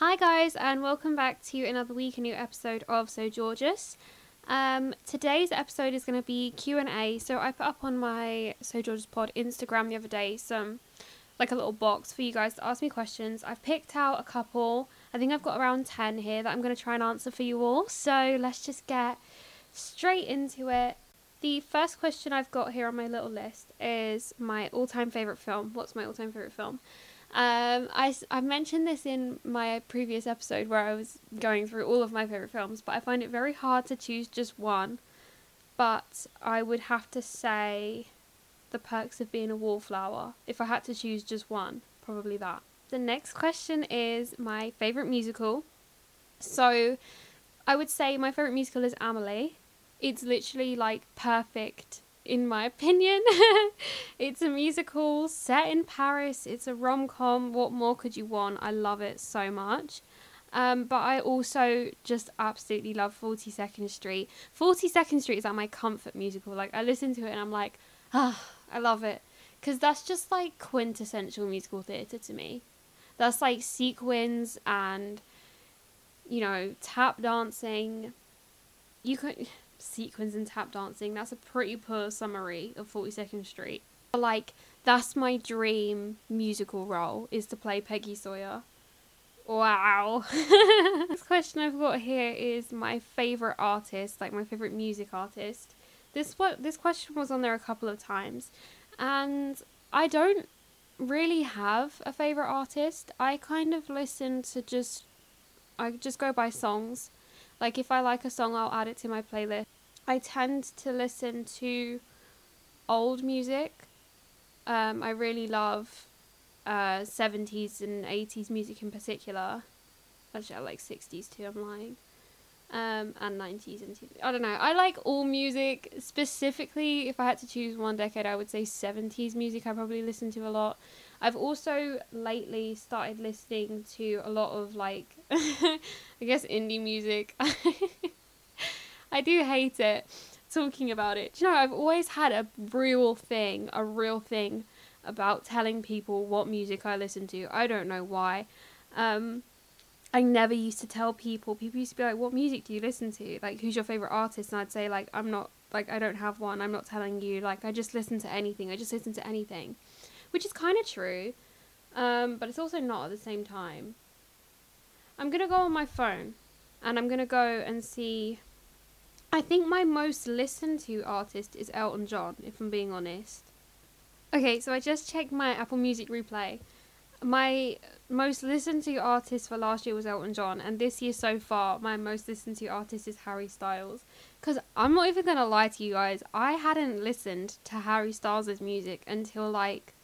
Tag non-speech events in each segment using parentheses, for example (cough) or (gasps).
Hi guys, and welcome back to another week, a new episode of So Georgeous. Um, today's episode is going to be Q and A. So I put up on my So Georgeous Pod Instagram the other day some like a little box for you guys to ask me questions. I've picked out a couple. I think I've got around ten here that I'm going to try and answer for you all. So let's just get straight into it. The first question I've got here on my little list is my all-time favorite film. What's my all-time favorite film? Um, I, I mentioned this in my previous episode where I was going through all of my favourite films, but I find it very hard to choose just one. But I would have to say The Perks of Being a Wallflower. If I had to choose just one, probably that. The next question is my favourite musical. So I would say my favourite musical is Amelie. It's literally like perfect in my opinion. (laughs) it's a musical set in Paris. It's a rom com. What more could you want? I love it so much. Um, but I also just absolutely love 42nd Street. 42nd Street is like my comfort musical. Like, I listen to it and I'm like, ah, I love it. Because that's just like quintessential musical theatre to me. That's like sequins and, you know, tap dancing. You could sequins and tap dancing. That's a pretty poor summary of 42nd Street. But, Like, that's my dream musical role is to play Peggy Sawyer. Wow. (laughs) this question I've got here is my favorite artist, like my favorite music artist. This what this question was on there a couple of times, and I don't really have a favorite artist. I kind of listen to just I just go by songs. Like if I like a song, I'll add it to my playlist. I tend to listen to old music. Um, I really love uh, 70s and 80s music in particular. Actually, I like 60s too, I'm lying. Um, and 90s and I don't know. I like all music. Specifically, if I had to choose one decade, I would say 70s music. I probably listen to a lot. I've also lately started listening to a lot of like, (laughs) I guess indie music. (laughs) I do hate it talking about it. Do you know, I've always had a real thing, a real thing about telling people what music I listen to. I don't know why. Um, I never used to tell people. People used to be like, "What music do you listen to? Like, who's your favorite artist?" And I'd say, like, "I'm not like I don't have one. I'm not telling you. Like, I just listen to anything. I just listen to anything," which is kind of true, um, but it's also not at the same time. I'm gonna go on my phone, and I'm gonna go and see I think my most listened to artist is Elton John, if I'm being honest. Okay, so I just checked my Apple Music replay. My most listened to artist for last year was Elton John, and this year so far, my most listened to artist is Harry Styles. Because I'm not even gonna lie to you guys, I hadn't listened to Harry Styles' music until like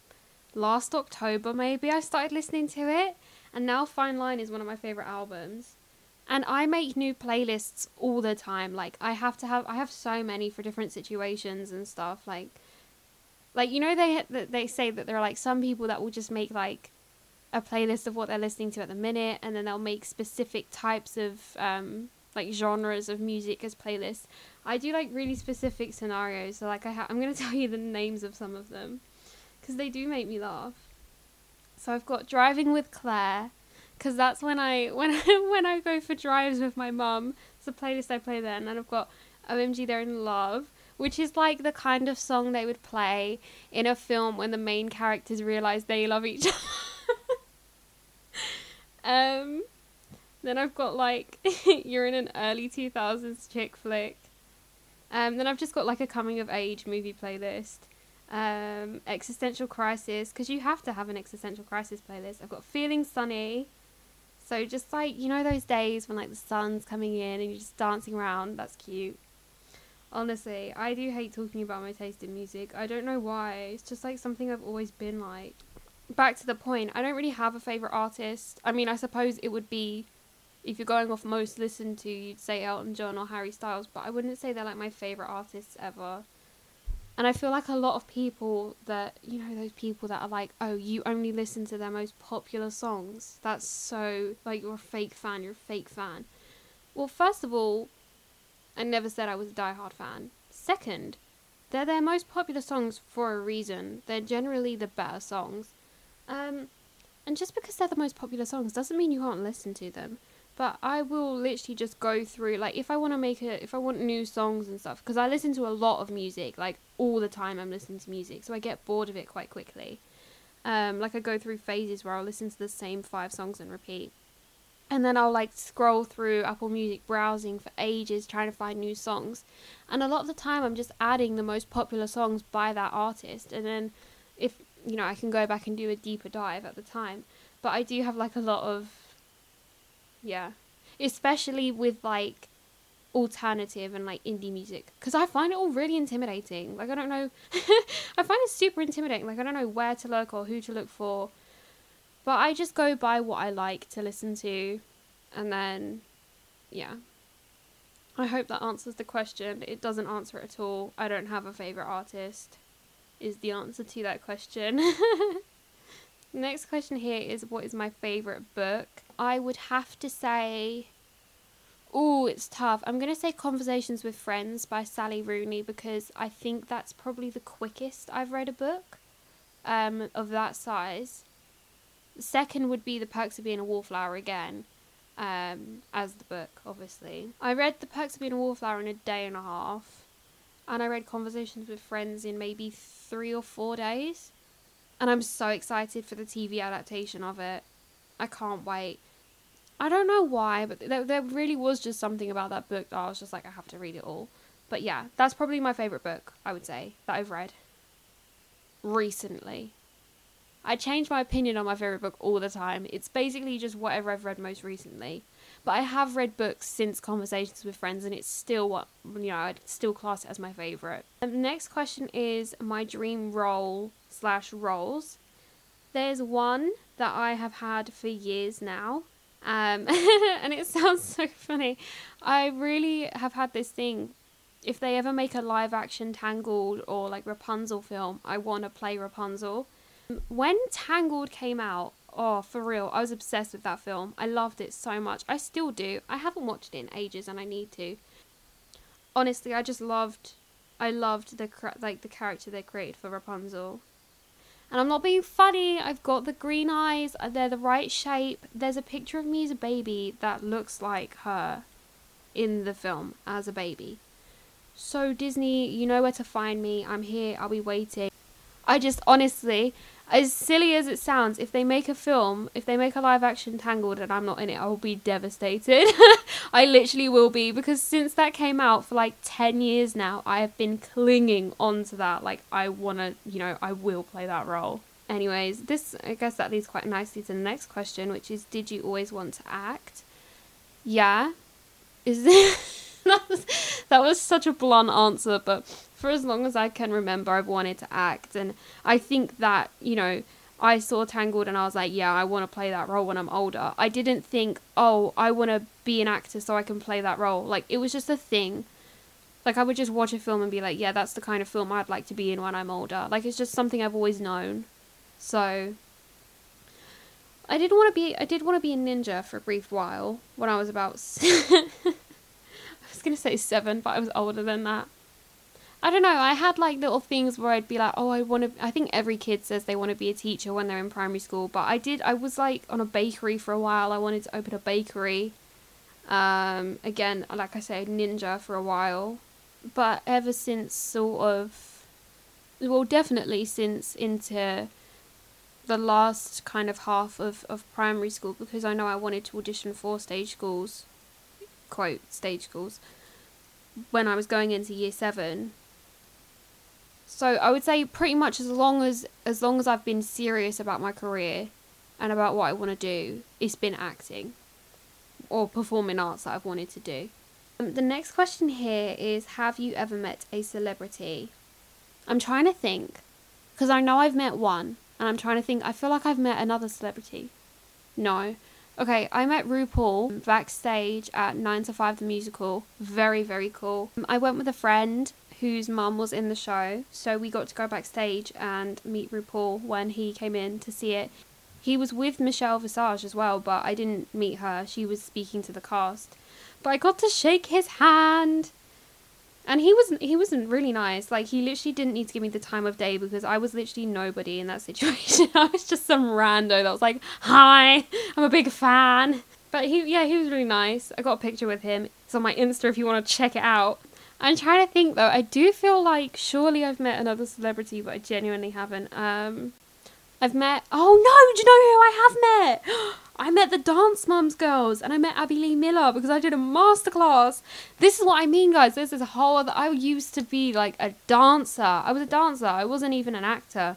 last October, maybe. I started listening to it, and now Fine Line is one of my favorite albums and I make new playlists all the time. Like I have to have I have so many for different situations and stuff. Like like you know they they say that there are like some people that will just make like a playlist of what they're listening to at the minute and then they'll make specific types of um like genres of music as playlists. I do like really specific scenarios. So like I ha- I'm going (laughs) to tell you the names of some of them cuz they do make me laugh. So I've got Driving with Claire because that's when I (laughs) when when I go for drives with my mum. It's a playlist I play then, and I've got OMG They're in Love, which is like the kind of song they would play in a film when the main characters realize they love each other. (laughs) um, then I've got like (laughs) you're in an early two thousands chick flick. Um, then I've just got like a coming of age movie playlist. Um, existential crisis because you have to have an existential crisis playlist. I've got feeling sunny. So just like you know those days when like the sun's coming in and you're just dancing around, that's cute. Honestly, I do hate talking about my taste in music. I don't know why. It's just like something I've always been like. Back to the point, I don't really have a favorite artist. I mean, I suppose it would be if you're going off most listened to, you'd say Elton John or Harry Styles, but I wouldn't say they're like my favorite artists ever. And I feel like a lot of people that, you know, those people that are like, oh, you only listen to their most popular songs. That's so, like, you're a fake fan, you're a fake fan. Well, first of all, I never said I was a die-hard fan. Second, they're their most popular songs for a reason. They're generally the better songs. Um, And just because they're the most popular songs doesn't mean you can't listen to them. But I will literally just go through like if I want to make it if I want new songs and stuff because I listen to a lot of music like all the time I'm listening to music so I get bored of it quite quickly. Um, like I go through phases where I'll listen to the same five songs and repeat. And then I'll like scroll through Apple Music browsing for ages trying to find new songs. And a lot of the time I'm just adding the most popular songs by that artist and then if you know I can go back and do a deeper dive at the time. But I do have like a lot of yeah. Especially with like alternative and like indie music because I find it all really intimidating. Like I don't know, (laughs) I find it super intimidating. Like I don't know where to look or who to look for, but I just go by what I like to listen to, and then, yeah. I hope that answers the question. It doesn't answer it at all. I don't have a favorite artist. Is the answer to that question. (laughs) Next question here is what is my favorite book? I would have to say Oh, it's tough. I'm going to say Conversations with Friends by Sally Rooney because I think that's probably the quickest I've read a book um, of that size. Second would be The Perks of Being a Wallflower again, um, as the book, obviously. I read The Perks of Being a Wallflower in a day and a half, and I read Conversations with Friends in maybe three or four days. And I'm so excited for the TV adaptation of it. I can't wait. I don't know why, but there, there really was just something about that book that I was just like, I have to read it all. But yeah, that's probably my favourite book, I would say, that I've read recently. I change my opinion on my favourite book all the time. It's basically just whatever I've read most recently. But I have read books since Conversations with Friends, and it's still what, you know, I'd still class it as my favourite. The next question is my dream role slash roles. There's one that I have had for years now, um, (laughs) and it sounds so funny. I really have had this thing. If they ever make a live action Tangled or like Rapunzel film, I want to play Rapunzel. When Tangled came out, oh, for real, I was obsessed with that film. I loved it so much. I still do. I haven't watched it in ages and I need to. Honestly, I just loved I loved the like the character they created for Rapunzel. And I'm not being funny. I've got the green eyes. Uh, they're the right shape. There's a picture of me as a baby that looks like her in the film as a baby. So, Disney, you know where to find me. I'm here. I'll be waiting. I just honestly, as silly as it sounds, if they make a film, if they make a live action Tangled and I'm not in it, I will be devastated. (laughs) I literally will be because since that came out for like 10 years now, I have been clinging onto that. Like, I want to, you know, I will play that role. Anyways, this, I guess that leads quite nicely to the next question, which is Did you always want to act? Yeah. Is this. (laughs) (laughs) that was such a blunt answer, but for as long as I can remember, I've wanted to act. And I think that, you know, I saw Tangled and I was like, yeah, I want to play that role when I'm older. I didn't think, oh, I want to be an actor so I can play that role. Like, it was just a thing. Like, I would just watch a film and be like, yeah, that's the kind of film I'd like to be in when I'm older. Like, it's just something I've always known. So, I did want to be, I did want to be a ninja for a brief while when I was about, (laughs) To say seven, but I was older than that. I don't know. I had like little things where I'd be like, oh, I want to. I think every kid says they want to be a teacher when they're in primary school. But I did. I was like on a bakery for a while. I wanted to open a bakery. Um, again, like I said, ninja for a while. But ever since sort of, well, definitely since into the last kind of half of, of primary school, because I know I wanted to audition for stage schools, quote, stage schools, when I was going into year seven so I would say pretty much as long as as long as I've been serious about my career and about what I want to do, it's been acting or performing arts that I've wanted to do. Um, the next question here is Have you ever met a celebrity? I'm trying to think because I know I've met one and I'm trying to think. I feel like I've met another celebrity. No. Okay, I met RuPaul backstage at 9 to 5 the musical. Very, very cool. Um, I went with a friend whose mum was in the show. So we got to go backstage and meet RuPaul when he came in to see it. He was with Michelle Visage as well, but I didn't meet her. She was speaking to the cast. But I got to shake his hand. And he wasn't he wasn't really nice. Like he literally didn't need to give me the time of day because I was literally nobody in that (laughs) situation. I was just some rando that was like, "Hi, I'm a big fan." But he yeah, he was really nice. I got a picture with him. It's on my Insta if you want to check it out. I'm trying to think though. I do feel like surely I've met another celebrity, but I genuinely haven't. Um I've met Oh no, do you know who I have met? (gasps) I met the Dance Moms girls and I met Abby Lee Miller because I did a masterclass. This is what I mean, guys. This is a whole other. I used to be like a dancer. I was a dancer. I wasn't even an actor.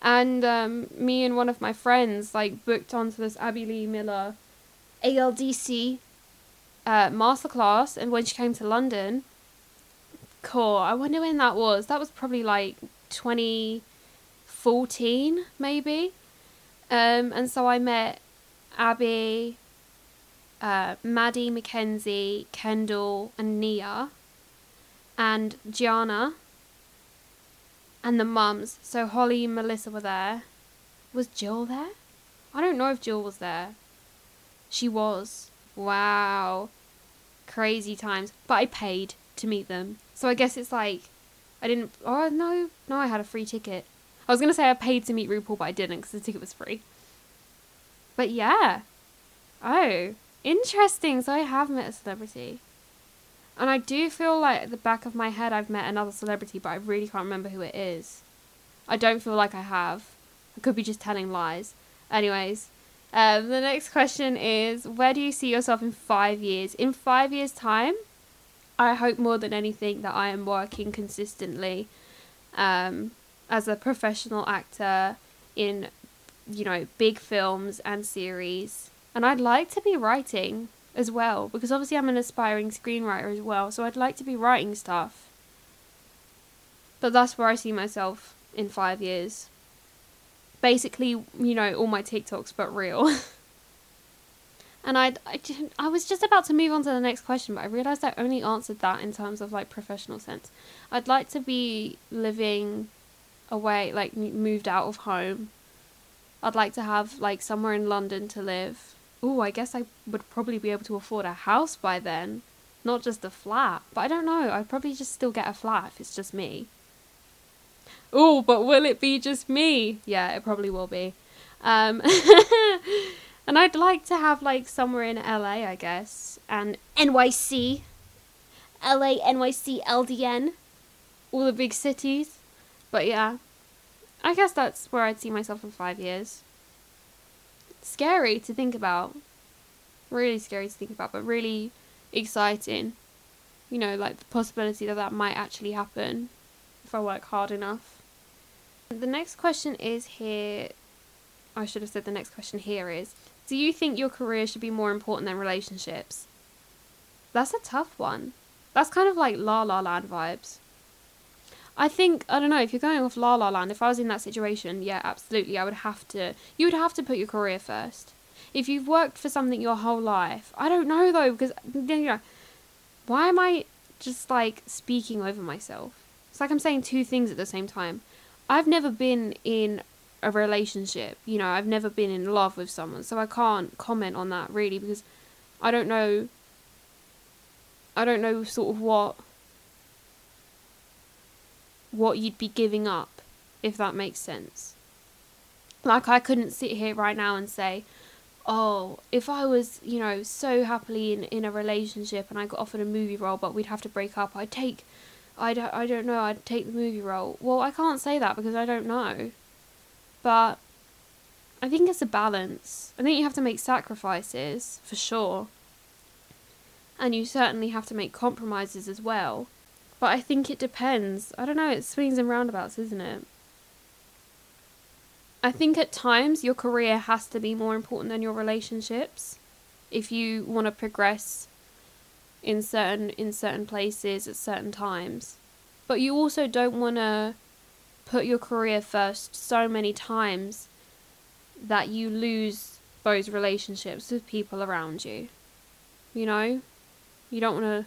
And um, me and one of my friends like booked onto this Abby Lee Miller ALDC uh, masterclass. And when she came to London, cool. I wonder when that was. That was probably like 2014, maybe. Um, and so I met Abby, uh, Maddie, Mackenzie, Kendall, and Nia, and Gianna, and the mums. So Holly and Melissa were there. Was Jill there? I don't know if Jill was there. She was. Wow. Crazy times. But I paid to meet them. So I guess it's like I didn't. Oh no, no, I had a free ticket. I was gonna say I paid to meet RuPaul, but I didn't because the ticket was free. But yeah. Oh, interesting. So I have met a celebrity. And I do feel like at the back of my head I've met another celebrity, but I really can't remember who it is. I don't feel like I have. I could be just telling lies. Anyways, um, the next question is Where do you see yourself in five years? In five years' time, I hope more than anything that I am working consistently um, as a professional actor in you know, big films and series. And I'd like to be writing as well, because obviously I'm an aspiring screenwriter as well, so I'd like to be writing stuff. But that's where I see myself in five years. Basically, you know, all my TikToks, but real. (laughs) and I'd, I, I was just about to move on to the next question, but I realised I only answered that in terms of like professional sense. I'd like to be living away, like moved out of home I'd like to have like somewhere in London to live. Oh, I guess I would probably be able to afford a house by then, not just a flat. But I don't know. I'd probably just still get a flat if it's just me. Oh, but will it be just me? Yeah, it probably will be. Um, (laughs) and I'd like to have like somewhere in LA, I guess, and NYC, LA, NYC, LDN, all the big cities. But yeah, I guess that's where I'd see myself in five years. Scary to think about. Really scary to think about, but really exciting. You know, like the possibility that that might actually happen if I work hard enough. The next question is here. I should have said the next question here is Do you think your career should be more important than relationships? That's a tough one. That's kind of like La La Land vibes. I think I don't know if you're going off La La Land. If I was in that situation, yeah, absolutely, I would have to. You would have to put your career first. If you've worked for something your whole life, I don't know though because then you know, why am I just like speaking over myself? It's like I'm saying two things at the same time. I've never been in a relationship. You know, I've never been in love with someone, so I can't comment on that really because I don't know. I don't know sort of what what you'd be giving up, if that makes sense. Like, I couldn't sit here right now and say, oh, if I was, you know, so happily in, in a relationship and I got offered a movie role, but we'd have to break up, I'd take, I don't, I don't know, I'd take the movie role. Well, I can't say that because I don't know. But I think it's a balance. I think you have to make sacrifices, for sure. And you certainly have to make compromises as well. But I think it depends. I don't know, it swings and roundabouts, isn't it? I think at times your career has to be more important than your relationships if you want to progress in certain in certain places at certain times. But you also don't want to put your career first so many times that you lose those relationships with people around you. You know? You don't want to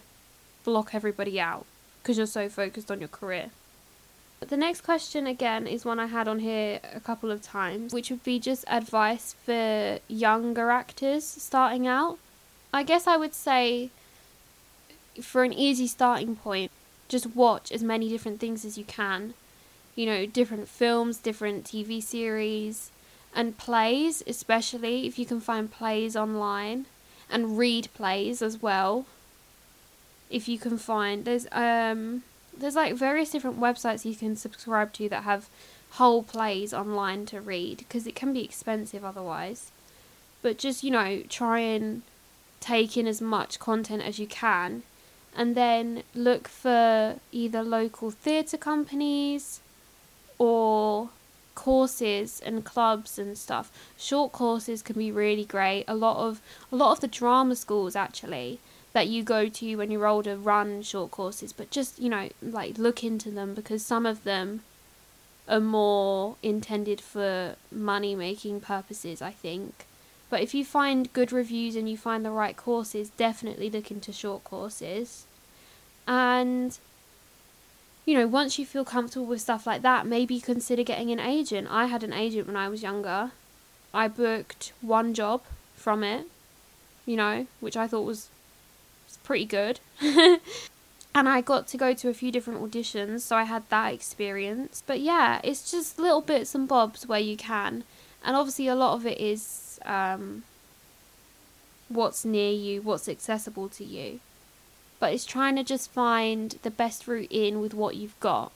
block everybody out because you're so focused on your career. But the next question again is one I had on here a couple of times, which would be just advice for younger actors starting out. I guess I would say for an easy starting point, just watch as many different things as you can. You know, different films, different TV series, and plays, especially if you can find plays online, and read plays as well. If you can find there's um there's like various different websites you can subscribe to that have whole plays online to read because it can be expensive otherwise. But just, you know, try and take in as much content as you can and then look for either local theatre companies or courses and clubs and stuff. Short courses can be really great. A lot of a lot of the drama schools actually that you go to when you're older run short courses, but just, you know, like look into them because some of them are more intended for money making purposes, I think. But if you find good reviews and you find the right courses, definitely look into short courses. And you know, once you feel comfortable with stuff like that, maybe consider getting an agent. I had an agent when I was younger. I booked one job from it, you know, which I thought was, pretty good. (laughs) and I got to go to a few different auditions, so I had that experience. But yeah, it's just little bits and bobs where you can. And obviously, a lot of it is um, what's near you, what's accessible to you but it's trying to just find the best route in with what you've got.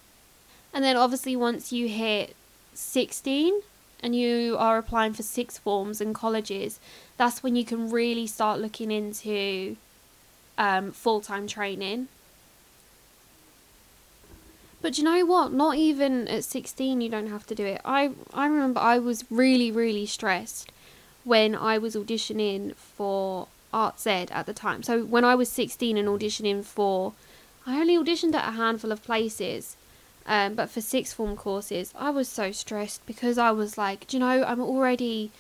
And then obviously once you hit 16 and you are applying for sixth forms and colleges, that's when you can really start looking into um, full time training. But you know what? Not even at 16 you don't have to do it. I I remember I was really really stressed when I was auditioning for Arts Ed at the time. So when I was 16 and auditioning for, I only auditioned at a handful of places, um, but for sixth form courses, I was so stressed because I was like, do you know, I'm already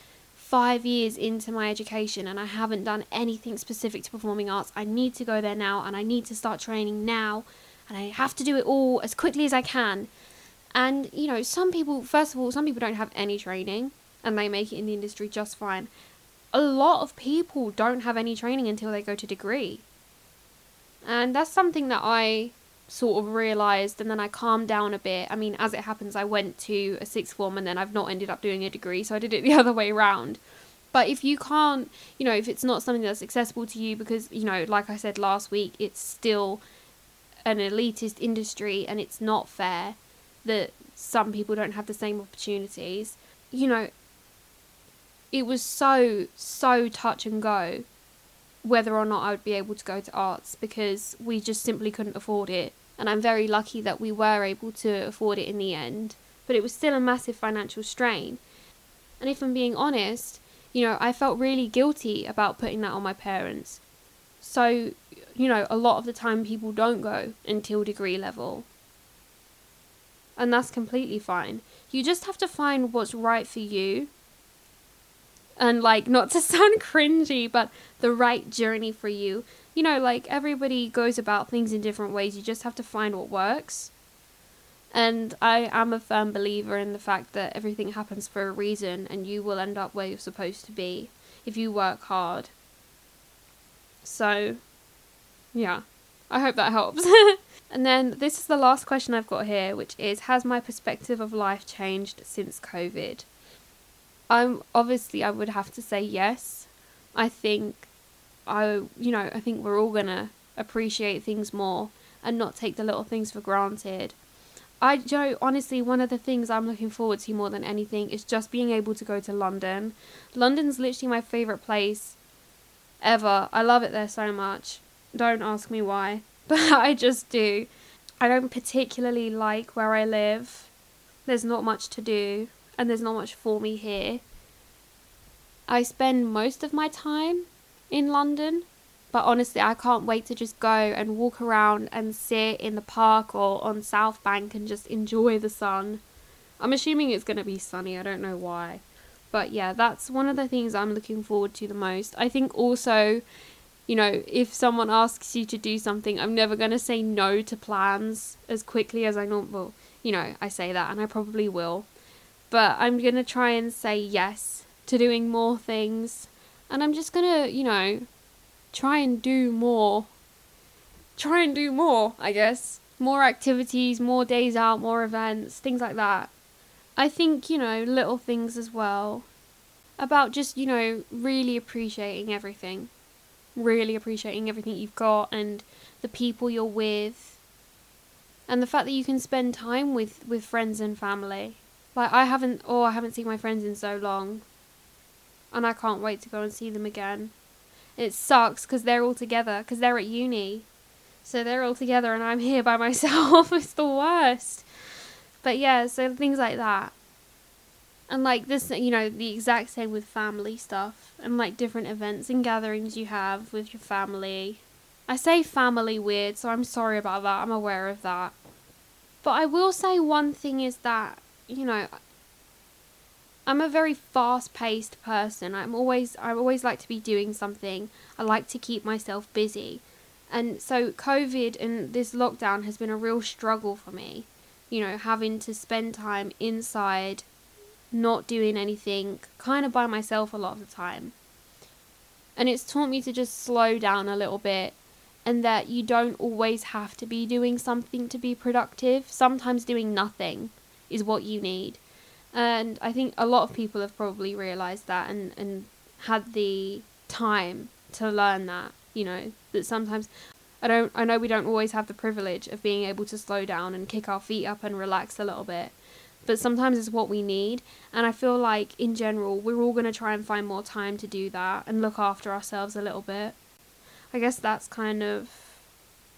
five years into my education and I haven't done anything specific to performing arts. I need to go there now and I need to start training now and I have to do it all as quickly as I can. And, you know, some people, first of all, some people don't have any training and they make it in the industry just fine a lot of people don't have any training until they go to degree. And that's something that I sort of realized and then I calmed down a bit. I mean, as it happens, I went to a sixth form and then I've not ended up doing a degree, so I did it (laughs) the other way around. But if you can't, you know, if it's not something that's accessible to you because, you know, like I said last week, it's still an elitist industry and it's not fair that some people don't have the same opportunities. You know, it was so so touch and go whether or not I would be able to go to arts because we just simply couldn't afford it. And I'm very lucky that we were able to afford it in the end, but it was still a massive financial strain. And if I'm being honest, you know, I felt really guilty about putting that on my parents. So, you know, a lot of the time people don't go until degree level. And that's completely fine. You just have to find what's right for you and like not to (laughs) sound cringy, but the right journey for you. You know, like everybody goes about things in different ways. You just have to find what works. And I am a firm believer in the fact that everything happens for a reason and you will end up where you're supposed to be if you work hard. So, yeah, I hope that helps. (laughs) and then this is the last question I've got here, which is Has my perspective of life changed since COVID? I'm obviously I would have to say yes. I think I you know, I think we're all to appreciate things more and not take the little things for granted. I Joe, honestly, one of the things I'm looking forward to more than anything is just being able to go to London. London's literally my favorite place ever. I love it there so much. Don't ask me why, (laughs) but I just do. I don't particularly like where I live. There's not much to do and there's not much for me here. I spend most of my time in London, but honestly, I can't wait to just go and walk around and sit in the park or on South Bank and just enjoy the sun. I'm assuming it's going to be sunny, I don't know why. But yeah, that's one of the things I'm looking forward to the most. I think also, you know, if someone asks you to do something, I'm never going to say no to plans as quickly as I normally, well, you know, I say that and I probably will but I'm going to try and say yes to doing more things. And I'm just to, you know, try and do more. Try and do more, I guess. more activities, more days out, more events, things like that. I think, you know, little things as well. About just, you know, really appreciating everything. Really appreciating everything you've got and the people you're with. And the fact that you can spend time with, with friends and family. Like I haven't oh I haven't seen my friends in so long. And I can't wait to go and see them again. It sucks because they're all together because they're at uni. So they're all together and I'm (laughs) here by myself. (laughs) it's the worst. But yeah, so things like that. And like this, you know, the exact same with family stuff and like different events and gatherings you have with your family. I say family weird, so I'm sorry about that. I'm aware of that. But I will say one thing is that, you know, I'm a very fast-paced person. I'm always I always like to be doing something. I like to keep myself busy. And so COVID and this lockdown has been a real struggle for me. You know, having to spend time inside, not doing anything, kind of by myself a lot of the time. And it's taught me to just slow down a little bit and that you don't always have to be doing something to be productive. Sometimes doing nothing is what you need. And I think a lot of people have probably realized that and, and had the time to learn that, you know, that sometimes I don't I know we don't always have the privilege of being able to slow down and kick our feet up and relax a little bit. But sometimes it's what we need, and I feel like in general we're all going to try and find more time to do that and look after ourselves a little bit. I guess that's kind of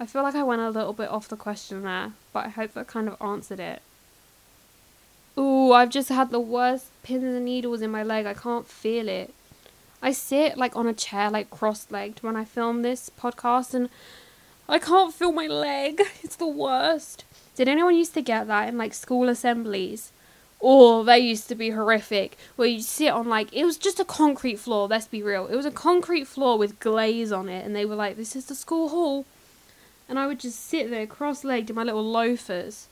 I feel like I went a little bit off the question there, but I hope that kind of answered it. Ooh, I've just had the worst pins and needles in my leg. I can't feel it. I sit like on a chair, like cross legged, when I film this podcast, and I can't feel my leg. (laughs) It's the worst. Did anyone used to get that in like school assemblies? Oh, they used to be horrific. Where you sit on like it was just a concrete floor. Let's be real. It was a concrete floor with glaze on it, and they were like, "This is the school hall," and I would just sit there cross-legged in my little loafers,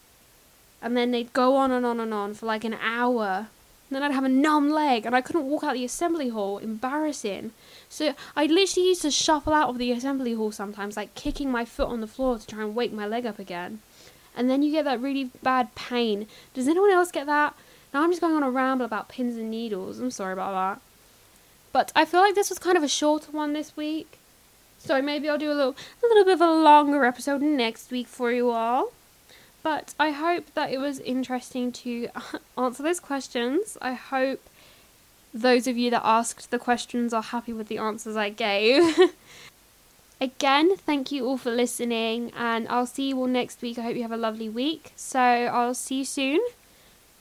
and then they'd go on and on and on for like an hour. And then I'd have a numb leg, and I couldn't walk out the assembly hall. Embarrassing. So I literally used to shuffle out of the assembly hall sometimes, like kicking my foot on the floor to try and wake my leg up again. And then you get that really bad pain. Does anyone else get that? Now I'm just going on a ramble about pins and needles. I'm sorry about that. But I feel like this was kind of a shorter one this week. So maybe I'll do a little a little bit of a longer episode next week for you all. But I hope that it was interesting to (laughs) answer those questions. I hope those of you that asked the questions are happy with the answers I gave. (laughs) Again, thank you all for listening, and I'll see you all next week. I hope you have a lovely week. So I'll see you soon.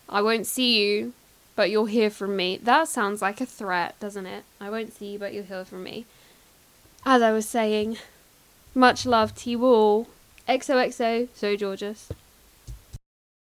I won't see you, but you'll hear from me. That sounds like a threat, doesn't it? I won't see you, but you'll hear from me. As I was saying, much love to you all. XOXO, so Georgeous.